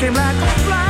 Came like a flash,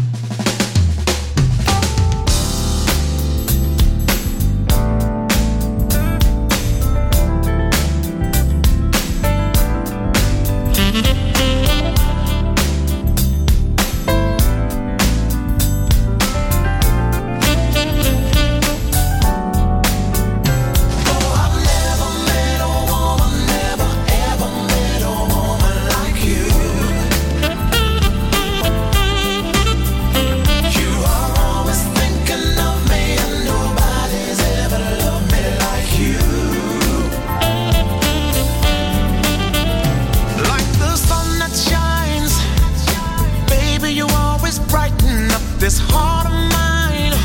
This heart of mine,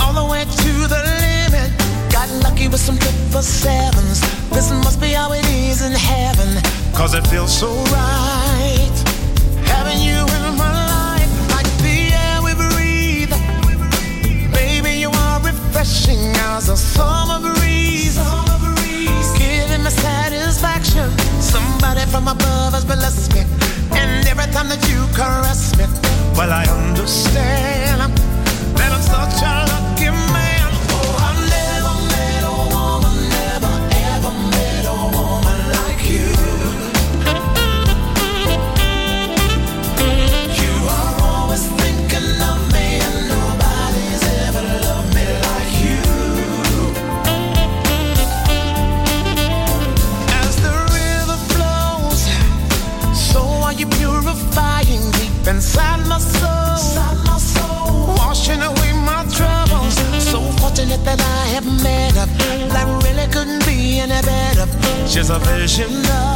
all the way to the limit. Got lucky with some triple sevens. This must be how it is in. Cause it feels so right. Having you in my life, like the air we breathe. Baby, you are refreshing as a summer breeze. Giving me satisfaction. Somebody from above has blessed me. And every time that you caress well, I understand. just a vision of